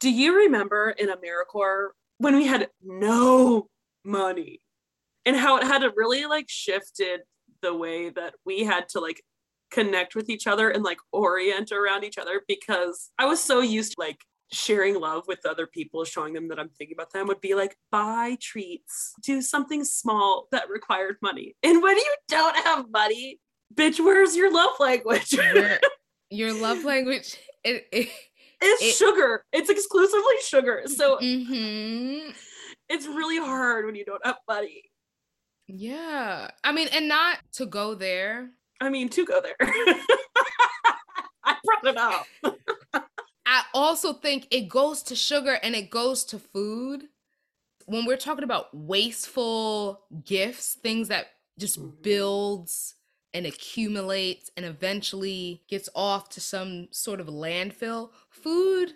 Do you remember in AmeriCorps when we had no money and how it had to really like shifted the way that we had to like connect with each other and like orient around each other because I was so used to like sharing love with other people, showing them that I'm thinking about them would be like buy treats, do something small that required money. And when you don't have money, bitch, where's your love language? your, your love language it, it, it's it, sugar. It's exclusively sugar. So mm-hmm. it's really hard when you don't have money. Yeah. I mean, and not to go there. I mean, to go there. I brought it up. I also think it goes to sugar and it goes to food. When we're talking about wasteful gifts, things that just mm-hmm. builds and accumulates and eventually gets off to some sort of landfill, food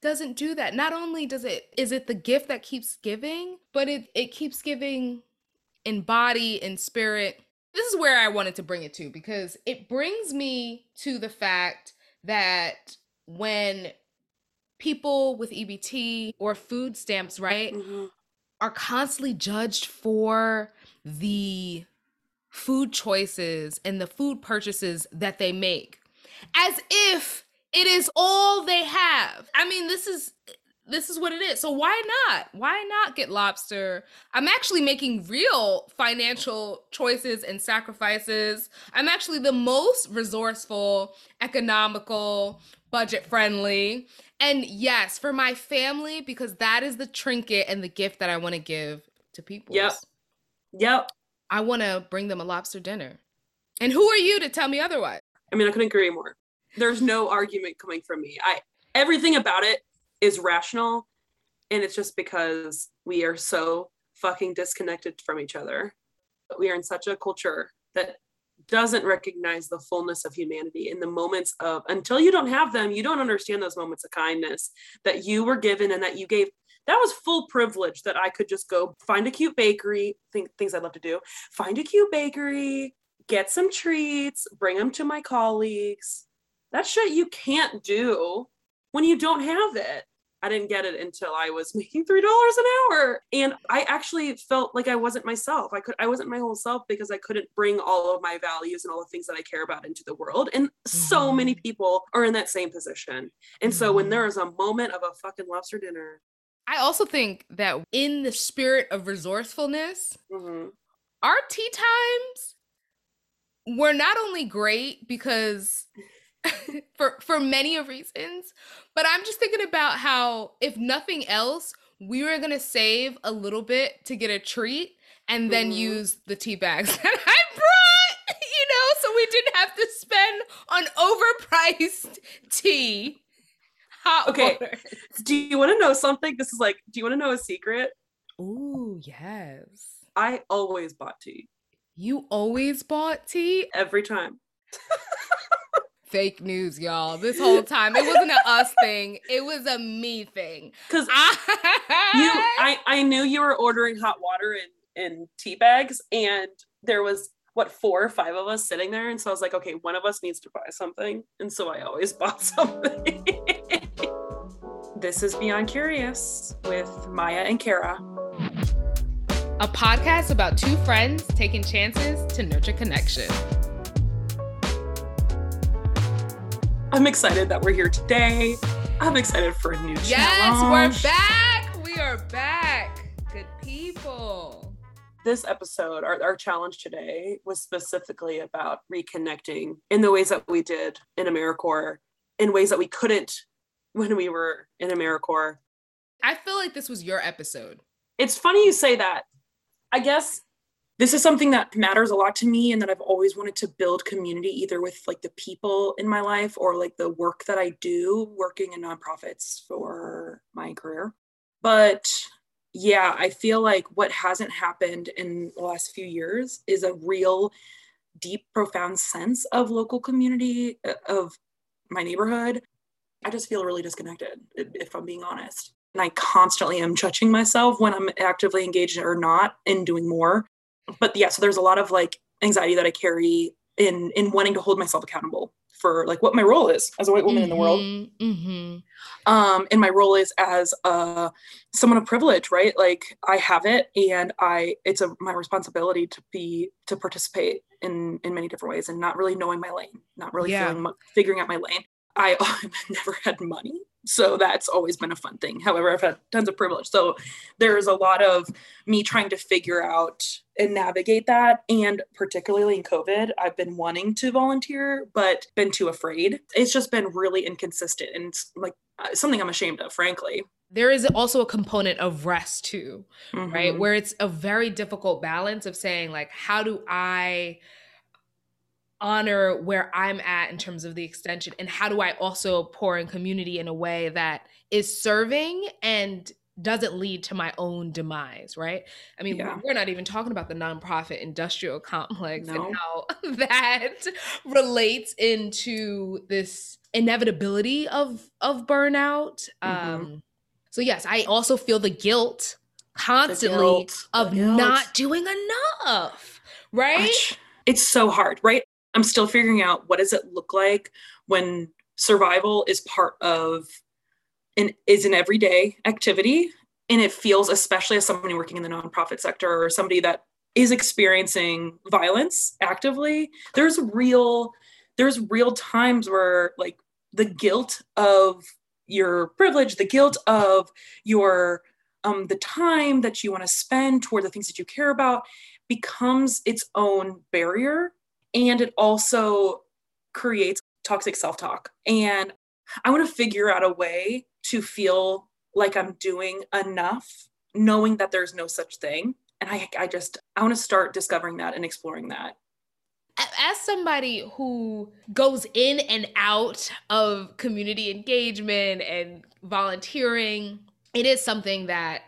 doesn't do that. Not only does it is it the gift that keeps giving, but it it keeps giving in body and spirit. This is where I wanted to bring it to because it brings me to the fact that when people with EBT or food stamps, right, mm-hmm. are constantly judged for the food choices and the food purchases that they make as if it is all they have. I mean, this is this is what it is. So why not? Why not get lobster? I'm actually making real financial choices and sacrifices. I'm actually the most resourceful, economical, budget friendly. And yes, for my family because that is the trinket and the gift that I want to give to people. Yep. Yep. I want to bring them a lobster dinner. And who are you to tell me otherwise? I mean, I couldn't agree more. There's no argument coming from me. I everything about it is rational and it's just because we are so fucking disconnected from each other. But We are in such a culture that doesn't recognize the fullness of humanity in the moments of until you don't have them you don't understand those moments of kindness that you were given and that you gave that was full privilege that i could just go find a cute bakery think, things i'd love to do find a cute bakery get some treats bring them to my colleagues that shit you can't do when you don't have it I didn't get it until I was making three dollars an hour. And I actually felt like I wasn't myself. I could I wasn't my whole self because I couldn't bring all of my values and all the things that I care about into the world. And mm-hmm. so many people are in that same position. And mm-hmm. so when mm-hmm. there is a moment of a fucking lobster dinner. I also think that in the spirit of resourcefulness, mm-hmm. our tea times were not only great because for for many of reasons. But I'm just thinking about how if nothing else, we were gonna save a little bit to get a treat and then mm-hmm. use the tea bags that I brought, you know, so we didn't have to spend on overpriced tea. Hot okay. Water. Do you want to know something? This is like, do you want to know a secret? Ooh, yes. I always bought tea. You always bought tea? Every time. fake news, y'all. This whole time, it wasn't a us thing; it was a me thing. Because I you, I, I knew you were ordering hot water in in tea bags, and there was what four or five of us sitting there, and so I was like, okay, one of us needs to buy something, and so I always bought something. This is Beyond Curious with Maya and Kara. A podcast about two friends taking chances to nurture connection. I'm excited that we're here today. I'm excited for a new challenge. Yes, we're back. We are back. Good people. This episode, our, our challenge today, was specifically about reconnecting in the ways that we did in AmeriCorps, in ways that we couldn't when we were in AmeriCorps. I feel like this was your episode. It's funny you say that. I guess this is something that matters a lot to me and that I've always wanted to build community either with like the people in my life or like the work that I do working in nonprofits for my career. But yeah, I feel like what hasn't happened in the last few years is a real deep profound sense of local community uh, of my neighborhood. I just feel really disconnected if I'm being honest. And I constantly am judging myself when I'm actively engaged or not in doing more but yeah, so there's a lot of like anxiety that I carry in in wanting to hold myself accountable for like what my role is as a white woman mm-hmm, in the world. Mm-hmm, mm-hmm. Um, and my role is as a someone of privilege, right? Like I have it, and I it's a my responsibility to be to participate in in many different ways, and not really knowing my lane, not really yeah. feeling figuring out my lane. I never had money so that's always been a fun thing. However, I've had tons of privilege. So there's a lot of me trying to figure out and navigate that. And particularly in COVID, I've been wanting to volunteer, but been too afraid. It's just been really inconsistent and like uh, something I'm ashamed of, frankly. There is also a component of rest too, mm-hmm. right? Where it's a very difficult balance of saying, like, how do I honor where I'm at in terms of the extension? And how do I also pour in community in a way that is serving and doesn't lead to my own demise, right? I mean, yeah. we're not even talking about the nonprofit industrial complex no. and how that relates into this inevitability of of burnout. Mm-hmm. Um, so yes, I also feel the guilt constantly the guilt. of guilt. not doing enough, right? It's so hard, right? I'm still figuring out what does it look like when survival is part of and is an everyday activity and it feels especially as somebody working in the nonprofit sector or somebody that is experiencing violence actively there's real there's real times where like the guilt of your privilege the guilt of your um the time that you want to spend toward the things that you care about becomes its own barrier and it also creates toxic self-talk. And i want to figure out a way to feel like i'm doing enough knowing that there's no such thing. And i, I just i want to start discovering that and exploring that. As somebody who goes in and out of community engagement and volunteering it is something that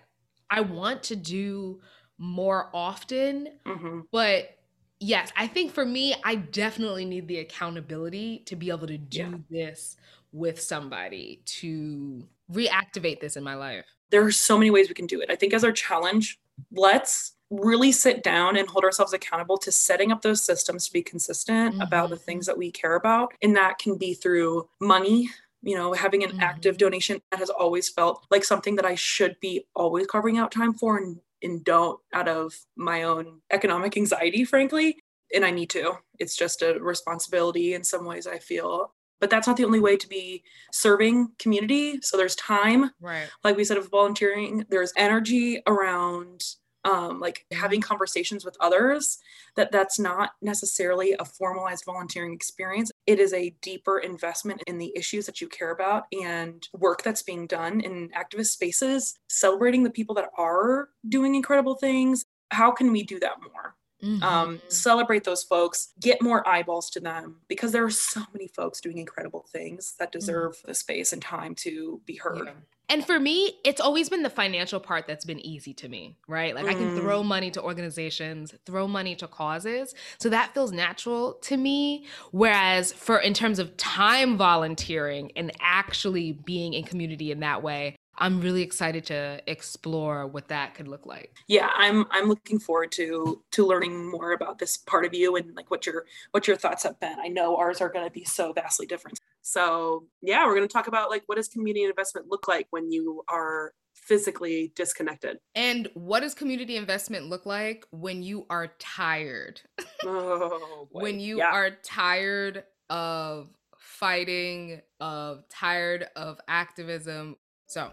i want to do more often. Mm-hmm. but yes, I think for me, I definitely need the accountability to be able to do yeah. this with somebody to reactivate this in my life. There are so many ways we can do it. I think as our challenge, let's really sit down and hold ourselves accountable to setting up those systems to be consistent mm-hmm. about the things mm-hmm. that we care about. And that can be through money, you know, having an mm-hmm. active donation that has always felt like something that I should be always carving out time for and and don't out of my own economic anxiety, frankly. And I need to. It's just a responsibility in some ways, I feel. But that's not the only way to be serving community. So there's time. Right. Like we said, of volunteering, there's energy around um, like having conversations with others that that's not necessarily a formalized volunteering experience it is a deeper investment in the issues that you care about and work that's being done in activist spaces celebrating the people that are doing incredible things how can we do that more Mm-hmm. Um, celebrate those folks, get more eyeballs to them because there are so many folks doing incredible things that mm-hmm. deserve mm-hmm. the space and time to be heard. Yeah. And for me, it's always been the financial part that's been easy to me, right? Like mm. I can throw mm. money to organizations, throw money to causes. So that feels natural to me. Whereas for in terms of time volunteering and actually being in community in that way, I'm really excited to explore what that could look like. Yeah, I'm I'm looking forward to to learning more about this part of you and like what your what your thoughts have been. I know ours are going to be so vastly different. So, yeah, we're going to talk about like what does community investment look like when you are physically disconnected. And what does community investment look like when you are tired? Oh, when you yeah. are tired of fighting, of tired of activism. So,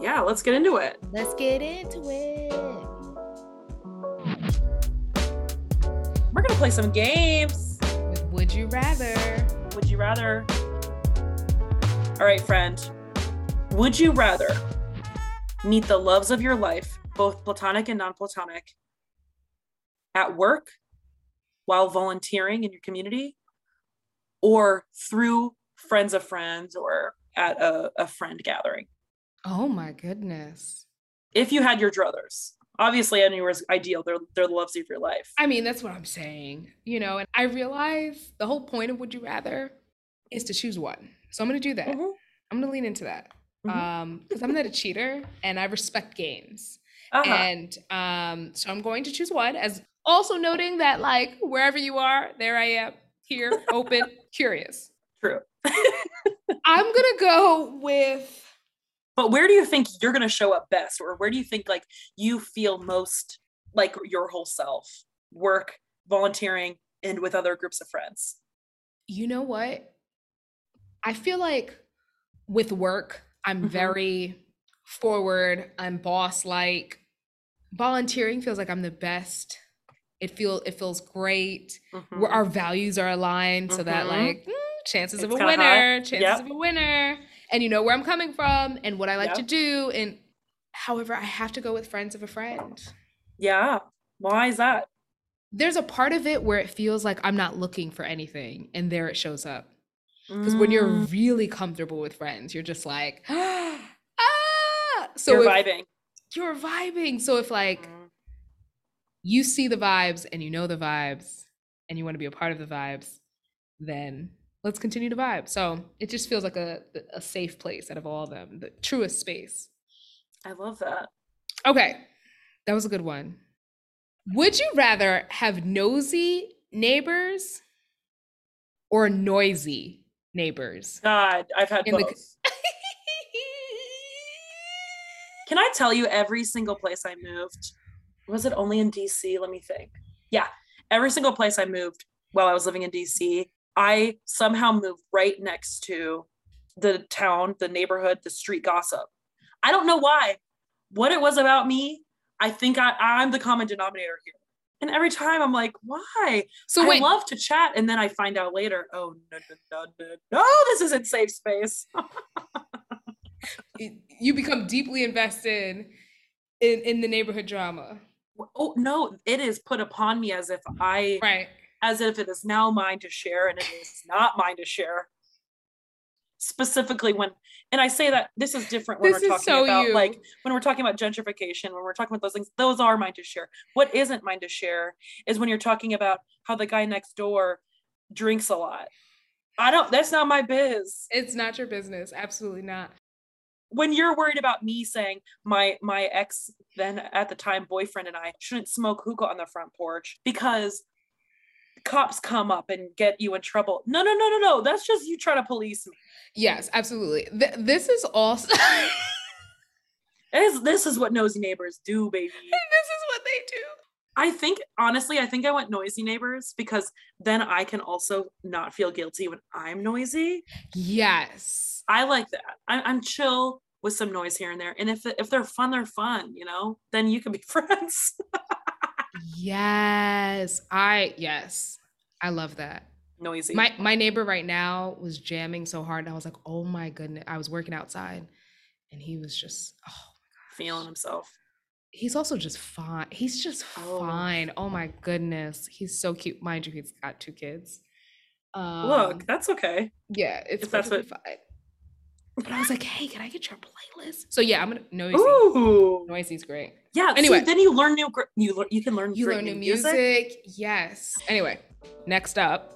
yeah, let's get into it. Let's get into it. We're going to play some games. With Would You Rather. Would you rather? All right, friend. Would you rather meet the loves of your life, both platonic and non platonic, at work, while volunteering in your community, or through friends of friends or at a, a friend gathering? Oh my goodness. If you had your druthers, obviously anyone's ideal. They're they're the loves of your life. I mean, that's what I'm saying. You know, and I realize the whole point of Would You Rather is to choose one. So I'm gonna do that. Mm-hmm. I'm gonna lean into that. Mm-hmm. Um, because I'm not a cheater and I respect games. Uh-huh. And um, so I'm going to choose one as also noting that like wherever you are, there I am here, open curious. True. I'm gonna go with. But where do you think you're going to show up best, or where do you think like you feel most like your whole self? Work, volunteering, and with other groups of friends. You know what? I feel like with work, I'm Mhm. very forward. I'm boss like. Volunteering feels like I'm the best. It feel it feels great. Mhm. Where our values are aligned, so that Mhm. like mm, chances of a kinda high. winner, chances Yep. of a winner, and you know where I'm coming from and what I like to do. And however, I have to go with friends of a friend. Yeah. Why is that? There's a part of it where it feels like I'm not looking for anything, and there it shows up. Because when you're Mm, really comfortable with friends, you're just like, ah. So you're if vibing. you're vibing. So if like Mm. you see the vibes and you know the vibes and you want to be a part of the vibes, then let's continue to vibe. So it just feels like a a safe place out of all of them, the truest space. I love that. Okay, that was a good one. Would you rather have nosy neighbors or noisy neighbors? God, I've had In the- both. Can I tell you every single place I moved? Was it only in DC? Let me think. Yeah, every single place I moved while I was living in DC, I somehow moved right next to the town, the neighborhood, the street gossip. I don't know why. What it was about me, I think I, I'm the common denominator here. And every time I'm like, why? so I love to chat, and then I find out later, oh no, no, no, no, no, this isn't safe space. you become deeply invested in in the neighborhood drama, oh no it is put upon me as if i right? As if it is now mine to share and it is not mine to share specifically when and i say that this is different when This we're talking so about you. like when we're talking about gentrification when we're talking about those things those are mine to share what isn't mine to share is when you're talking about how the guy next door drinks a lot i don't that's not my biz It's not your business. Absolutely not. when you're worried about me saying my my ex then at the time boyfriend and I shouldn't smoke hookah on the front porch because cops come up and get you in trouble. No, no, no, no, no. That's just you trying to police me. Yes, absolutely. Th- this is also This, this is what nosy neighbors do, baby. this is what they do. I think honestly, I think I went noisy neighbors because then I can also not feel guilty when I'm noisy. Yes. I like that. I, I'm chill with some noise here and there, and if if they're fun, they're fun. You know, then you can be friends. Yes. I yes. I love that. noisy. My my neighbor right now was jamming so hard and I was like, "Oh my goodness." I was working outside and he was just oh, feeling himself. he's also just fine. He's just Oh. fine. Oh my goodness. He's so cute. Mind you, he's got two kids. Um, Look, that's okay. yeah, it's if that's perfectly fine. But I was like, "Hey, can I get your playlist?" So yeah, I'm gonna noisy. Ooh, Noisy's great. yeah. Anyway. see, then you learn new. You learn. You can learn. You learn new music. Yes. Anyway, next up.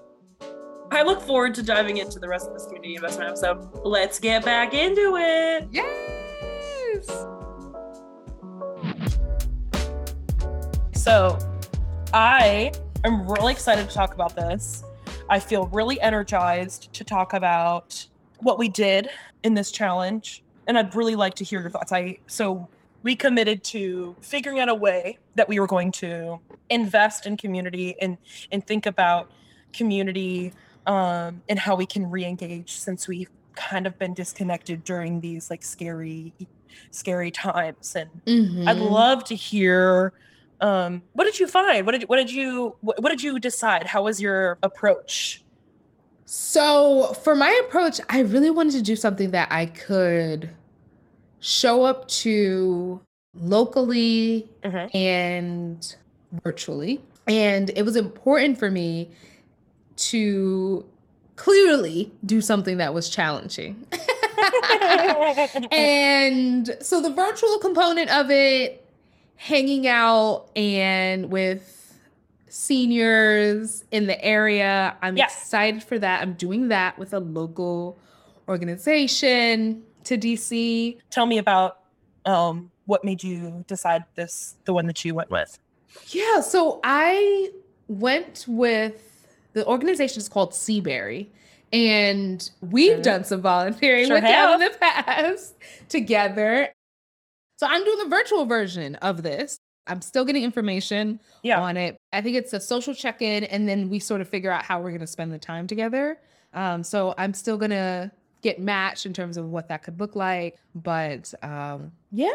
I look forward to diving into the rest of this community investment episode. Let's get back into it. Yes. So, I am really excited to talk about this. I feel really energized to talk about what we did in this challenge, and I'd really like to hear your thoughts. I so we committed to figuring out a way that we were going to invest in community and and think about community um, and how we can re-engage since we've kind of been disconnected during these like scary scary times and I'd Mhm. love to hear um, what did you find? What did what did you what, what did you decide? How was your approach? So, for my approach, I really wanted to do something that I could show up to locally Mhm. and virtually. And it was important for me to clearly do something that was challenging. and so the virtual component of it, hanging out and with seniors in the area, I'm Yeah. excited for that. I'm doing that with a local organization to DC. Tell me about um, what made you decide this the one that you went with. Yeah, so I went with the organization is called Seabury, And we've Sure. done some volunteering Sure with them in the past together. So I'm doing the virtual version of this. I'm still getting information Yeah. on it. I think it's a social check in, and then we sort of figure out how we're going to spend the time together. Um, so I'm still going to get matched in terms of what that could look like. But um, yeah,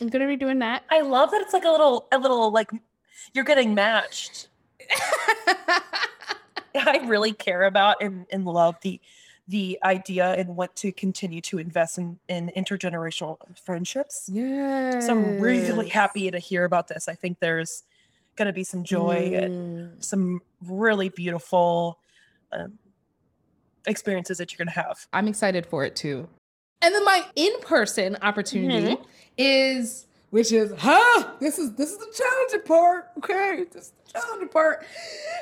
I'm going to be doing that. I love that it's like a little, a little like you're getting matched. I really care about and, and love the the idea and want to continue to invest in, in intergenerational friendships. yeah. So I'm really happy to hear about this. I think there's going to be some joy and Mm. some really beautiful um, experiences that you're going to have. I'm excited for it too. And then my in-person opportunity Mm-hmm. is which is huh this is this is the challenging part okay this is the challenging part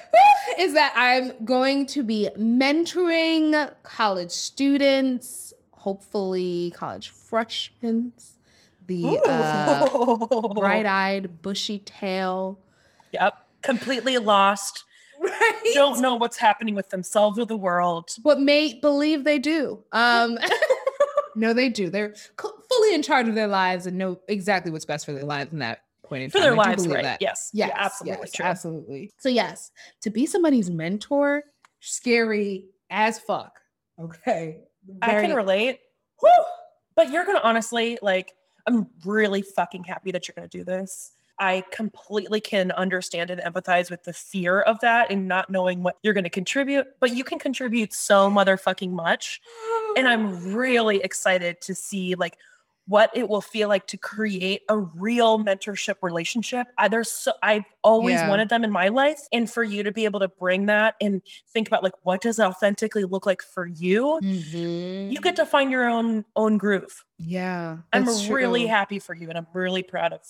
is that i'm going to be mentoring college students hopefully college freshmen the uh, bright-eyed bushy tail Yep. Completely lost. right Don't know what's happening with themselves or the world. but may believe they do. Um, no, they do. They're fully in charge of their lives and know exactly what's best for their lives in that point in For time. their I lives, right? that. Yes. Yes, Yeah, absolutely yes, true. absolutely. So yes, to be somebody's mentor, scary as fuck. Okay, I can relate. Whew. But you're gonna honestly like. I'm really fucking happy that you're gonna do this. I completely can understand and empathize with the fear of that and not knowing what you're gonna contribute. But you can contribute so motherfucking much, and I'm really excited to see like what it will feel like to create a real mentorship relationship. I, there's so I've always Yeah. wanted them in my life, and for you to be able to bring that and think about like what does it authentically look like for you, Mhm. you get to find your own own groove. Yeah, I'm that's really happy for you, and I'm really proud of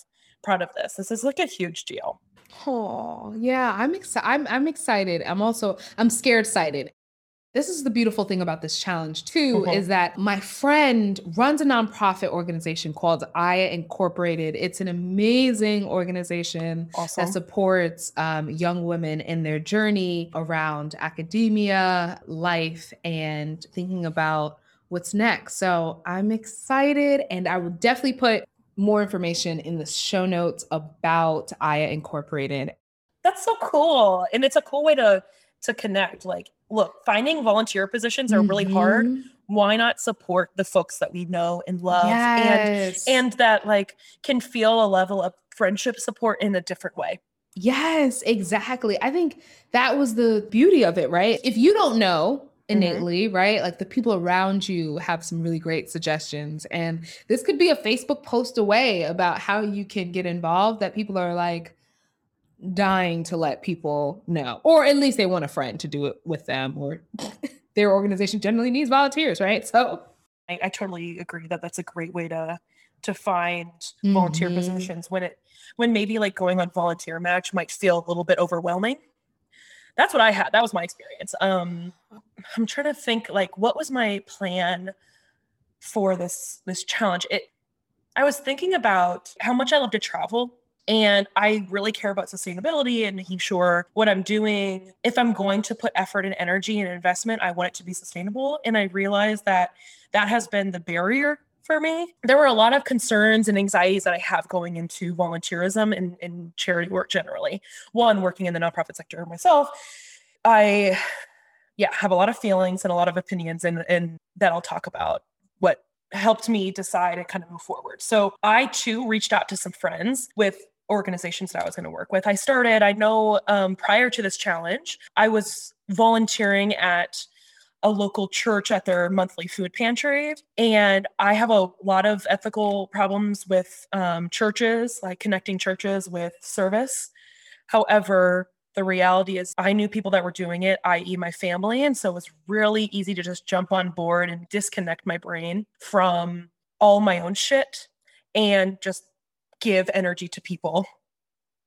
proud of this. This is like a huge deal. Oh, yeah, I'm excited. I'm I'm excited. I'm also I'm scared sighted. This is the beautiful thing about this challenge too Mhm. is that my friend runs a nonprofit organization called Aya Incorporated. It's an amazing organization Awesome. that supports um, young women in their journey around academia, life, and thinking about what's next. So I'm excited, and I will definitely put more information in the show notes about Aya Incorporated. That's so cool, and it's a cool way to to connect. Like, look, finding volunteer positions are really hard. Mhm. Why not support the folks that we know and love, and and that like can feel a level of friendship support in a different way. Yes, exactly. I think that was the beauty of it, right? If you don't know Mm-hmm. innately, right? Like the people around you have some really great suggestions. And this could be a Facebook post away about how you can get involved that people are like dying to let people know, or at least they want a friend to do it with them, or their organization generally needs volunteers, right? So, I, I totally agree that that's a great way to to find volunteer Mhm. positions when it when maybe like going on volunteer match might feel a little bit overwhelming. That's what I had. That was my experience. Um I'm trying to think like what was my plan for this this challenge. It I was thinking about how much I love to travel and I really care about sustainability and making sure what I'm doing, if I'm going to put effort and energy and investment, I want it to be sustainable. And I realized that that has been the barrier for me. There were a lot of concerns and anxieties that I have going into volunteerism and, and charity work generally. One, working in the nonprofit sector myself, I yeah, have a lot of feelings and a lot of opinions and and that I'll talk about what helped me decide and kind of move forward. So I too reached out to some friends with organizations that I was going to work with. I started, I know um, prior to this challenge, I was volunteering at a local church at their monthly food pantry. And I have a lot of ethical problems with um, churches, like connecting churches with service. However, the reality is, I knew people that were doing it, i.e., my family. And so it was really easy to just jump on board and disconnect my brain from all my own shit and just give energy to people.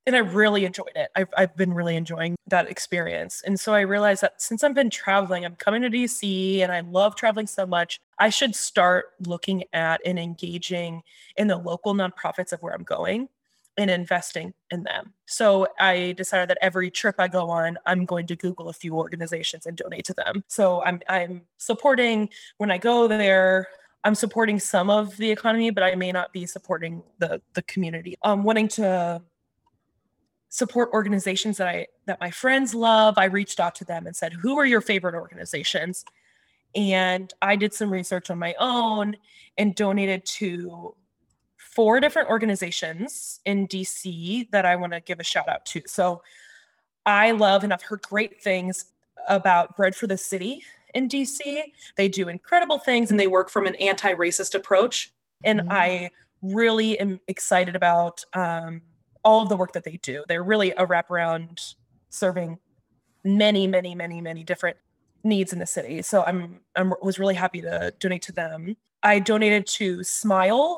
And I really enjoyed it. I've, I've been really enjoying that experience. And so I realized that since I've been traveling, I'm coming to DC and I love traveling so much, I should start looking at and engaging in the local nonprofits of where I'm going and investing in them. So I decided that every trip I go on, I'm going to Google a few organizations and donate to them. So I'm I'm supporting when I go there. I'm supporting some of the economy, but I may not be supporting the the community. I'm wanting to support organizations that I that my friends love. I reached out to them and said, "Who are your favorite organizations?" And I did some research on my own and donated to four different organizations in DC that I want to give a shout out to. So I love and I've heard great things about Bread for the City in DC. They do incredible things and they work from an anti racist approach. And mm-hmm. I really am excited about um, all of the work that they do. They're really a wraparound serving many, many, many, many different needs in the city. So I'm I was really happy to donate to them. I donated to SMYAL,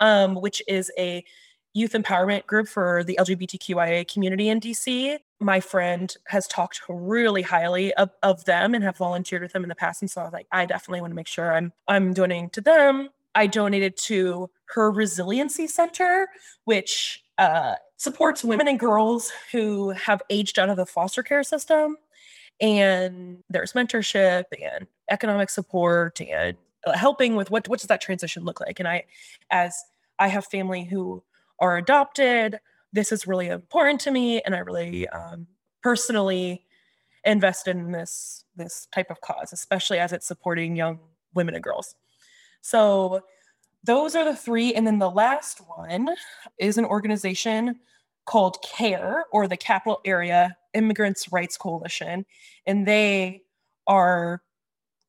um, which is a youth empowerment group for the LGBTQIA community in DC. My friend has talked really highly of, of them and have volunteered with them in the past. And so I was like, I definitely want to make sure I'm I'm donating to them. I donated to her resiliency center, which uh, supports women and girls who have aged out of the foster care system. And there's mentorship and economic support and uh, helping with what what does that transition look like and i as i have family who are adopted this is really important to me and i really um, personally invest in this this type of cause especially as it's supporting young women and girls so those are the three and then the last one is an organization called CAIR or the capital area immigrants rights coalition and they are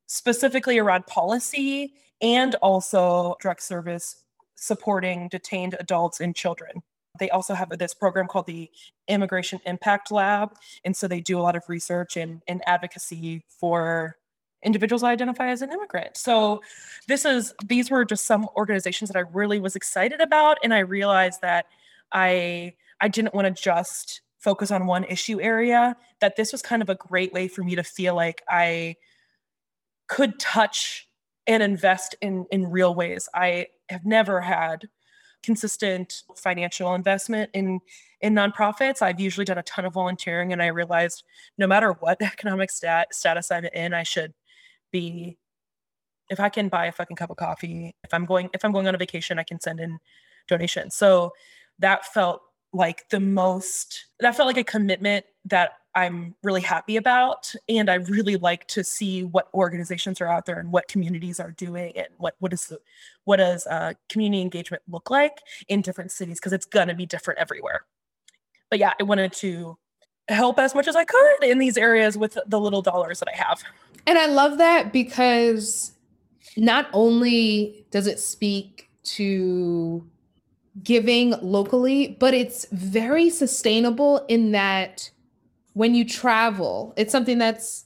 specifically around policy and also drug service supporting detained adults and children. They also have this program called the Immigration Impact Lab. And so they do a lot of research and, and advocacy for individuals I identify as an immigrant. So this is these were just some organizations that I really was excited about. And I realized that I I didn't want to just focus on one issue area, that this was kind of a great way for me to feel like I could touch and invest in in real ways. I have never had consistent financial investment in in nonprofits. I've usually done a ton of volunteering, and I realized no matter what economic stat status I'm in, I should be. If I can buy a fucking cup of coffee, if I'm going if I'm going on a vacation, I can send in donations. So that felt like the most. That felt like a commitment that I'm really happy about. And I really like to see what organizations are out there and what communities are doing and what what is the what does uh, community engagement look like in different cities because it's gonna be different everywhere. But yeah, I wanted to help as much as I could in these areas with the little dollars that I have. And I love that because not only does it speak to giving locally, but it's very sustainable in that when you travel, it's something that's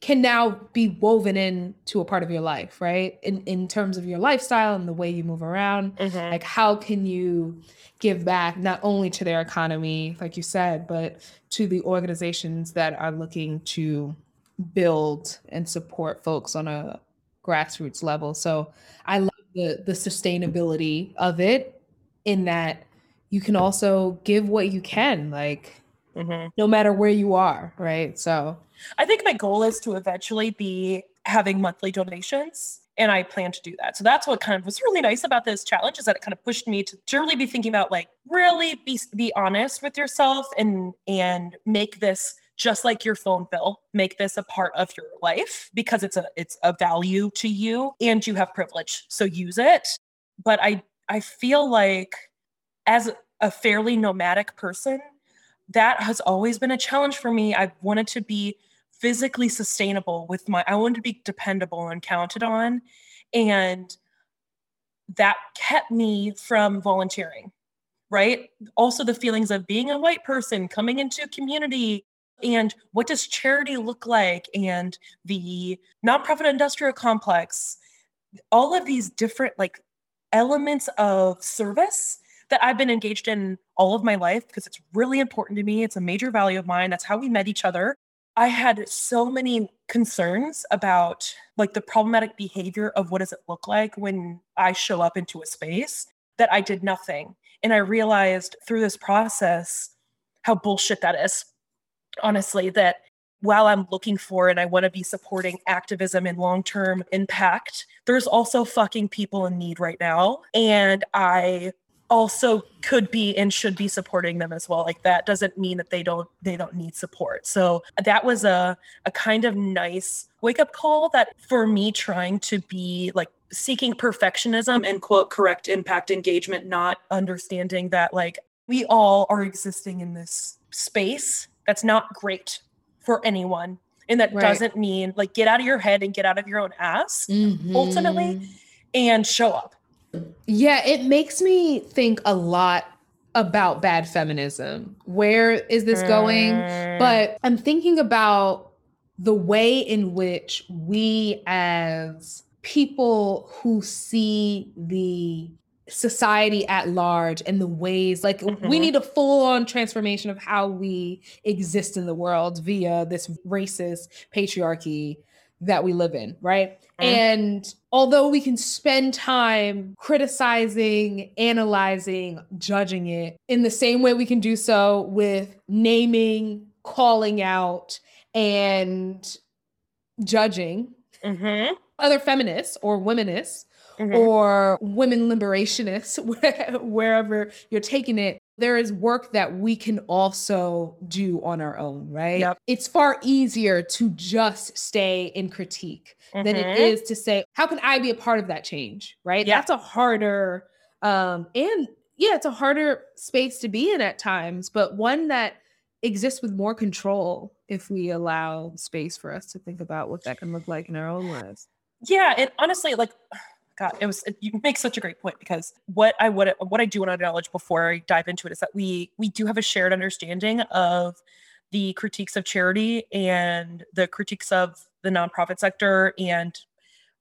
can now be woven into a part of your life, right? In in terms of your lifestyle and the way you move around. Mm-hmm. Like how can you give back not only to their economy, like you said, but to the organizations that are looking to build and support folks on a grassroots level. So I love the the sustainability of it in that you can also give what you can. Like mm-hmm. no matter where you are, right? So I think my goal is to eventually be having monthly donations and I plan to do that. So that's what kind of was really nice about this challenge is that it kind of pushed me to generally be thinking about like really be be honest with yourself and and make this just like your phone bill make this a part of your life because it's a it's a value to you and you have privilege so use it but i i feel like as a fairly nomadic person that has always been a challenge for me. I wanted to be physically sustainable with my, I wanted to be dependable and counted on. And that kept me from volunteering, right? Also, the feelings of being a white person coming into a community and what does charity look like and the nonprofit industrial complex all of these different like elements of service that I've been engaged in all of my life because it's really important to me. It's a major value of mine. That's how we met each other. I had so many concerns about like the problematic behavior of what does it look like when I show up into a space that I did nothing. And I realized through this process how bullshit that is. Honestly, that while I'm looking for and I want to be supporting activism and long term impact, there's also fucking people in need right now. And I also could be and should be supporting them as well like that doesn't mean that they don't they don't need support so that was a a kind of nice wake up call that for me trying to be like seeking perfectionism and quote correct impact engagement not understanding that like we all are existing in this space that's not great for anyone and that right. doesn't mean like get out of your head and get out of your own ass mm-hmm. ultimately and show up yeah, it makes me think a lot about bad feminism. Where is this going? Mm. But I'm thinking about the way in which we, as people who see the society at large and the ways like mm-hmm. we need a full on transformation of how we exist in the world via this racist patriarchy that we live in, right? And although we can spend time criticizing, analyzing, judging it, in the same way we can do so with naming, calling out, and judging mm-hmm. other feminists or womanists mm-hmm. or women liberationists, wherever you're taking it, there is work that we can also do on our own, right? Yep. It's far easier to just stay in critique mm-hmm. than it mm-hmm. to say, how can I be a part of that change, right? Yep. That's a harder, um, and yeah, it's a harder space to be in at times, but one that exists with more control if we allow space for us to think about what that can look like in our own lives. Yeah, and honestly, like God, it was you make such a great point because what I would what I do want to acknowledge before I dive into it is that we we do have a shared understanding of the critiques of charity and the critiques of the nonprofit sector and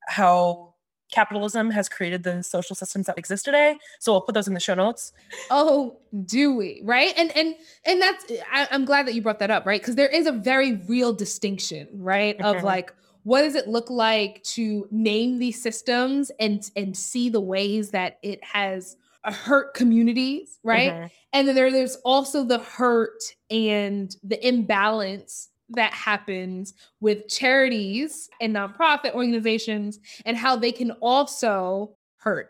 how capitalism has created the social systems that exist today. So we'll put those in the show notes. Oh, do we? Right? And and and that's I, am glad that you brought that up, right? Because there is a very real distinction, right? Mm-hmm. Of like what does it look like to name these systems and and see the ways that it has hurt communities right mm-hmm. and then there, there's also the hurt and the imbalance that happens with charities and nonprofit organizations and how they can also hurt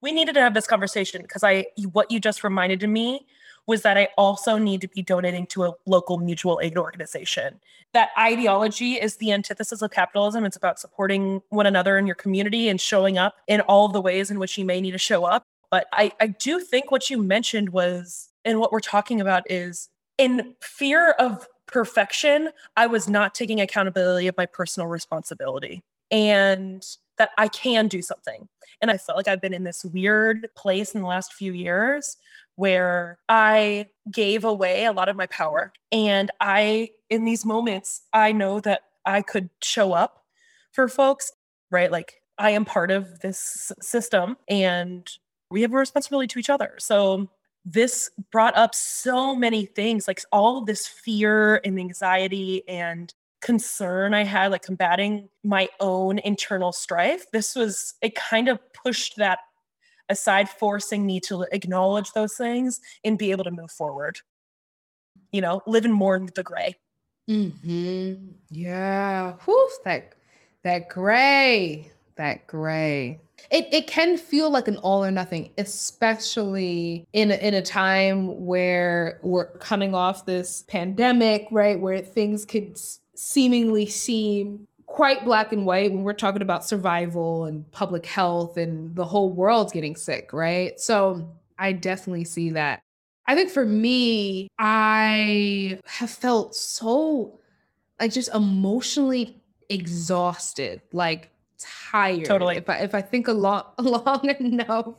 we needed to have this conversation because i what you just reminded me was that I also need to be donating to a local mutual aid organization. That ideology is the antithesis of capitalism. It's about supporting one another in your community and showing up in all the ways in which you may need to show up. But I, I do think what you mentioned was, and what we're talking about is in fear of perfection, I was not taking accountability of my personal responsibility and that I can do something. And I felt like I've been in this weird place in the last few years where I gave away a lot of my power. And I, in these moments, I know that I could show up for folks, right? Like I am part of this system and we have a responsibility to each other. So this brought up so many things, like all this fear and anxiety and concern I had, like combating my own internal strife. This was, it kind of pushed that aside forcing me to acknowledge those things and be able to move forward. You know living more in the gray. Mm-hmm. yeah. Whew, that that gray that gray. It, it can feel like an all or nothing especially in in a time where we're coming off this pandemic right where things could seemingly seem quite black and white when we're talking about survival and public health and the whole world's getting sick, right? So I definitely see that. I think for me, I have felt so like just emotionally exhausted, like tired. Totally. If I if I think a lot long enough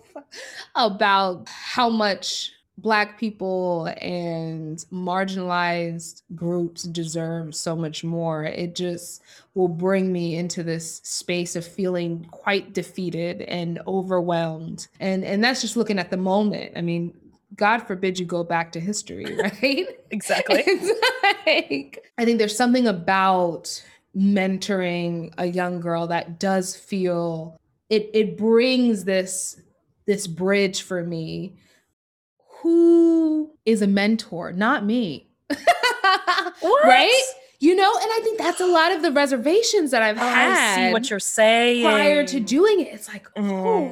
about how much Black people and marginalized groups deserve so much more. It just will bring me into this space of feeling quite defeated and overwhelmed. And and that's just looking at the moment. I mean, God forbid you go back to history, right? exactly. like, I think there's something about mentoring a young girl that does feel it it brings this this bridge for me. Who is a mentor? Not me. right? You know, and I think that's a lot of the reservations that I've Oh, had I see what you're saying. prior to doing it. It's like, oh,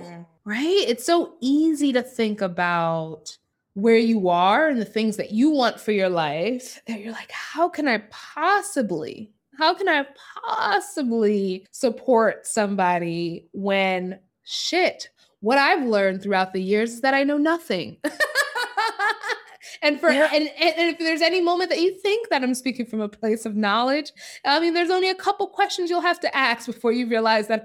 Mm. right? It's so easy to think about where you are and the things that you want for your life that you're like, how can I possibly, how can I possibly support somebody when shit? What I've learned throughout the years is that I know nothing. and for Yeah. and, and if there's any moment that you think that I'm speaking from a place of knowledge, I mean, there's only a couple questions you'll have to ask before you realize that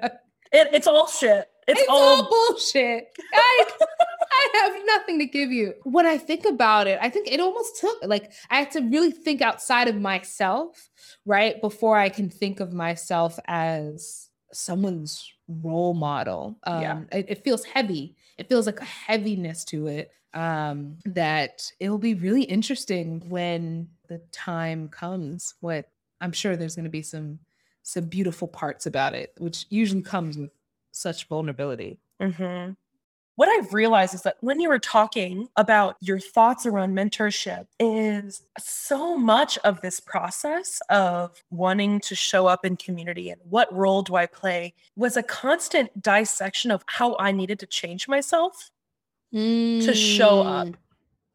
It, it's all shit. It's, it's all, all bullshit. I, I have nothing to give you. When I think about it, I think it almost took like I had to really think outside of myself, right? Before I can think of myself as someone's role model. Um, Yeah. it, it feels heavy. It feels like a heaviness to it. Um, that it'll be really interesting when the time comes. What I'm sure there's going to be some some beautiful parts about it, which usually comes with such vulnerability. Mhm. What I've realized is that when you were talking about your thoughts around mentorship, is so much of this process of wanting to show up in community and what role do I play was a constant dissection of how I needed to change myself to show up. Mm.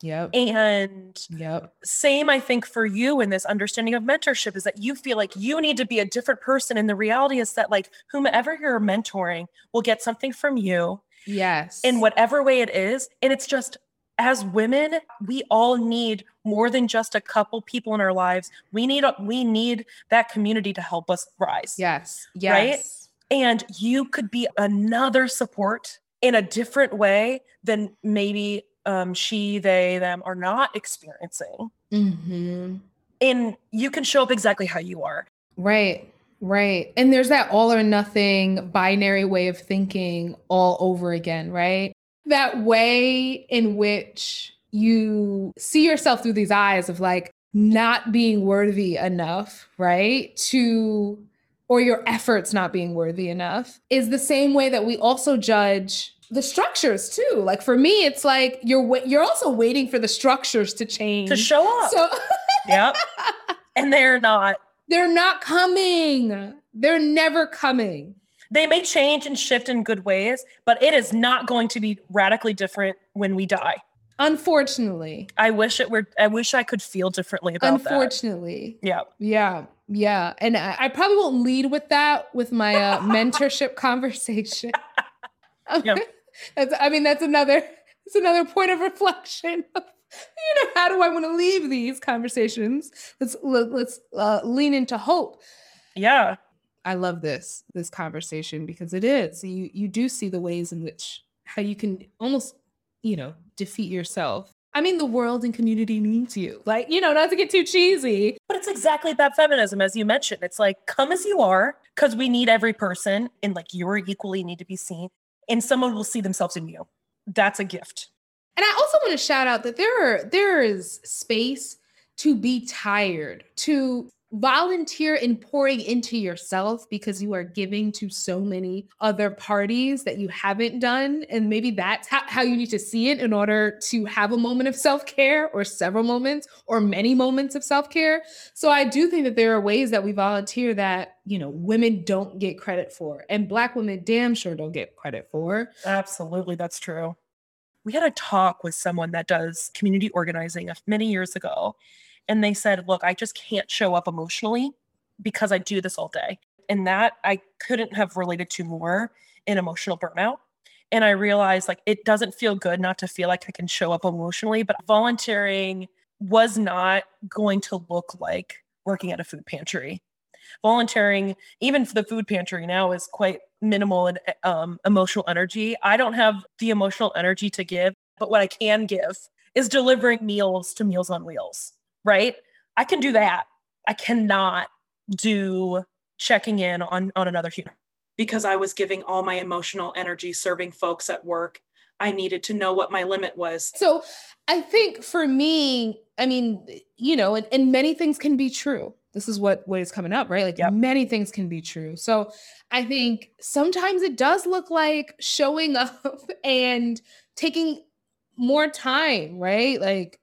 Yep. And Yep. same i think for you in this understanding of mentorship is that you feel like you need to be a different person and the reality is that like whomever you're mentoring will get something from you Yes. in whatever way it is and it's just as women we all need more than just a couple people in our lives we need a, we need that community to help us rise Yes. Yes. Right? And you could be another support in a different way than maybe um, she they them are not experiencing hmm and you can show up exactly how you are. Right. Right. And there's that all or nothing binary way of thinking all over again, right? That way in which you see yourself through these eyes of like not being worthy enough, right? To or your efforts not being worthy enough is the same way that we also judge the structures too. Like for me, it's like you're you're also waiting for the structures to change. To show up. So yep. And they're not. they're not coming. They're never coming. They may change and shift in good ways, but it is not going to be radically different when we die. Unfortunately. I wish it were I wish I could feel differently about that. Unfortunately. Yeah. Yeah. Yeah. And I, I probably won't lead with that with my uh, mentorship conversation. Yep. That's, I mean, that's another, that's another point of reflection. you know, how do I want to leave these conversations? Let's, let, let's uh, lean into hope. Yeah. I love this, this conversation because it is, you, you do see the ways in which, how you can almost, you know, defeat yourself. I mean, the world and community needs you. Like, you know, not to get too cheesy, But it's exactly that feminism, as you mentioned. It's like, come as you are, because we need every person, and like you're equally need to be seen, and someone will see themselves in you. That's a gift. And I also want to shout out that there are there is space to be tired, to volunteer in pouring into yourself because you are giving to so many other parties that you haven't done. And maybe that's how, how you need to see it in order to have a moment of self-care or several moments or many moments of self-care. So I do think that there are ways that we volunteer that, you know, women don't get credit for and black women damn sure don't get credit for. Absolutely, that's true. We had a talk with someone that does community organizing many years ago, and they said, Look, I just can't show up emotionally because I do this all day. And that I couldn't have related to more in emotional burnout. And I realized like it doesn't feel good not to feel like I can show up emotionally, but volunteering was not going to look like working at a food pantry. Volunteering, even for the food pantry now, is quite minimal in um, emotional energy. I don't have the emotional energy to give, but what I can give is delivering meals to Meals on Wheels, right? I can do that. I cannot do checking in on, on another human. Because I was giving all my emotional energy serving folks at work, I needed to know what my limit was. So I think for me, I mean, you know, and, and many things can be true. this is what what is coming up, right? Like Yep. many things can be true. So I think sometimes it does look like showing up and taking more time, right? Like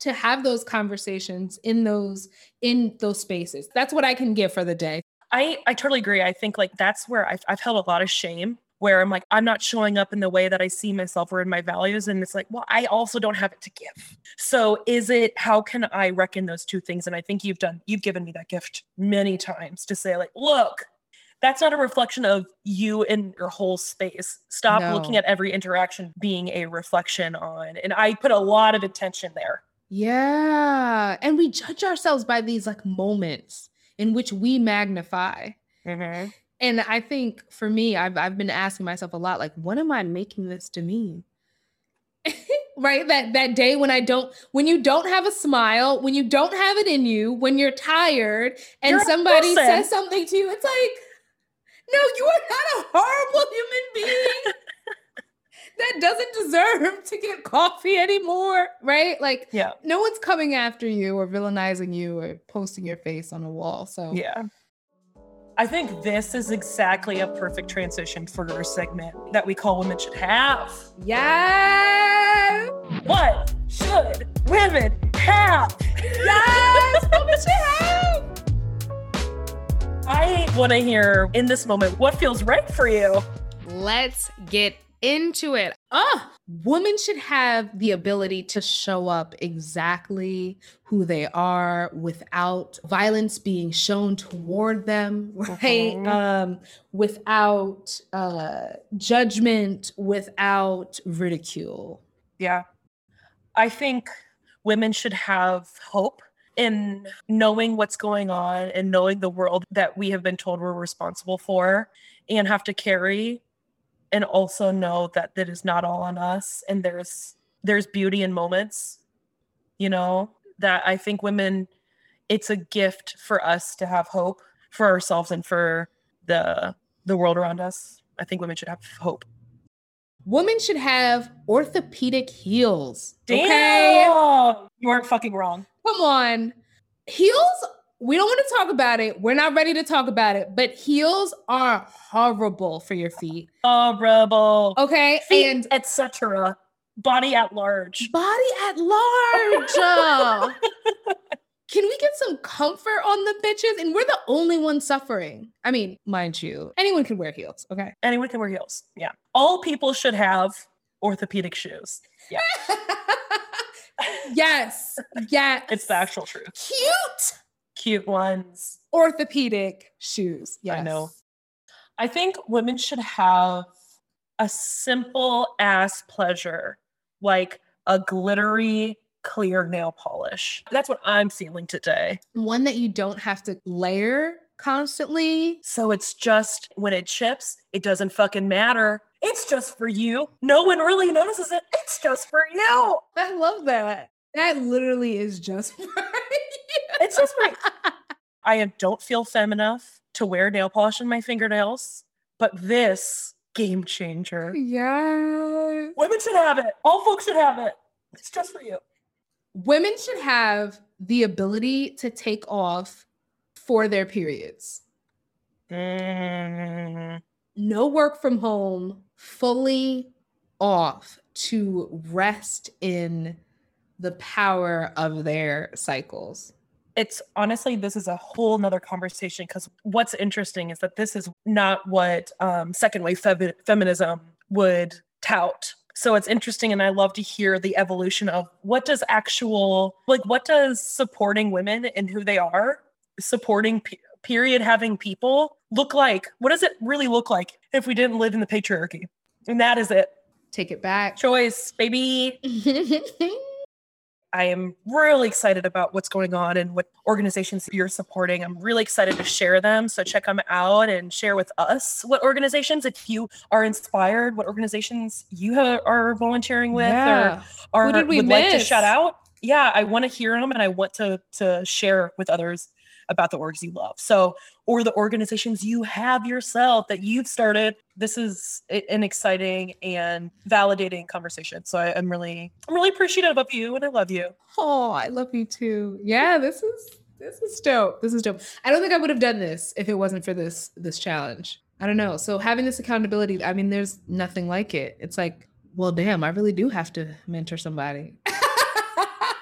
to have those conversations in those in those spaces. That's what I can give for the day. I I totally agree. I think like that's where I've I've held a lot of shame where I'm like I'm not showing up in the way that I see myself or in my values and it's like well I also don't have it to give. So is it how can I reckon those two things and I think you've done you've given me that gift many times to say like look that's not a reflection of you and your whole space. Stop looking at every interaction being a reflection on and I put a lot of attention there. Yeah. And we judge ourselves by these like moments in which we magnify. Mm-hmm. And I think for me, I've I've been asking myself a lot, like, what am I making this to mean? right? That that day when I don't, when you don't have a smile, when you don't have it in you, when you're tired, and You're somebody says something to you, it's like, no, you are not a horrible human being that doesn't deserve to get coffee anymore, right? Like, Yeah. no one's coming after you or villainizing you or posting your face on a wall. So Yeah. I think this is exactly a perfect transition for our segment that we call Women Should Have. yes, What should women have? yes, women should have. I want to hear in this moment what feels right for you. Let's get into it. Ah, women should have the ability to show up exactly who they are without violence being shown toward them, right? Mhm. Um, without uh, judgment, without ridicule. Yeah. I think women should have hope in knowing what's going on and knowing the world that we have been told we're responsible for and have to carry and also know that that is not all on us and there's there's beauty in moments you know that i think women it's a gift for us to have hope for ourselves and for the the world around us i think women should have hope Women should have orthopedic heels. Damn! Okay. you aren't fucking wrong Come on. Heels, we don't want to talk about it. We're not ready to talk about it, but heels are horrible for your feet. horrible Okay. feet, And etc. Body at large. body at large. Can we get some comfort on the bitches? And we're the only ones suffering. I mean, mind you, anyone can wear heels. Okay. Anyone can wear heels. Yeah. All people should have orthopedic shoes. Yeah. yes. Yes. It's the actual truth. cute Cute ones. orthopedic shoes. Yes. I know. I think women should have a simple ass pleasure, like a glittery, clear nail polish. That's what I'm feeling today. One that you don't have to layer constantly. So it's just when it chips, it doesn't fucking matter. It's just for you. No one really notices it. It's just for you. I love that. That literally is just for you. It's just for I don't feel femme enough to wear nail polish on my fingernails, but this game changer. Yes. Women should have it. All folks should have it. It's just for you. Women should have the ability to take off for their periods. Mm, No work from home, fully off to rest in the power of their cycles. It's honestly, this is a whole nother conversation because what's interesting is that this is not what um, second wave femi- feminism would tout. So it's interesting, and I love to hear the evolution of what does actual, like, what does supporting women and who they are, supporting pe- period having people look like? What does it really look like if we didn't live in the patriarchy? And that is it. Take it back. Choice, baby. I am really excited about what's going on and what organizations you're supporting. I'm really excited to share them. So check them out and share with us what organizations, if you are inspired, what organizations you ha- are volunteering with Yeah. or, we would like to shout out. Yeah, I want to hear them and I want to to share with others about the orgs you love. So, or the organizations you have yourself that you've started. This is an exciting and validating conversation. So I, I'm really, I'm really appreciative of you and I love you. Oh, I love you too. Yeah, this is this is dope. This is dope. I don't think I would have done this if it wasn't for this this challenge. I don't know. So having this accountability, I mean, there's nothing like it. It's like, well, damn, I really do have to mentor somebody.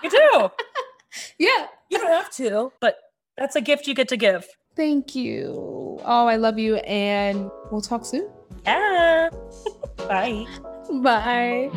You do. yeah. You don't have to, but that's a gift you get to give. Thank you. Oh, I love you. And we'll talk soon. Yeah. Bye. Bye.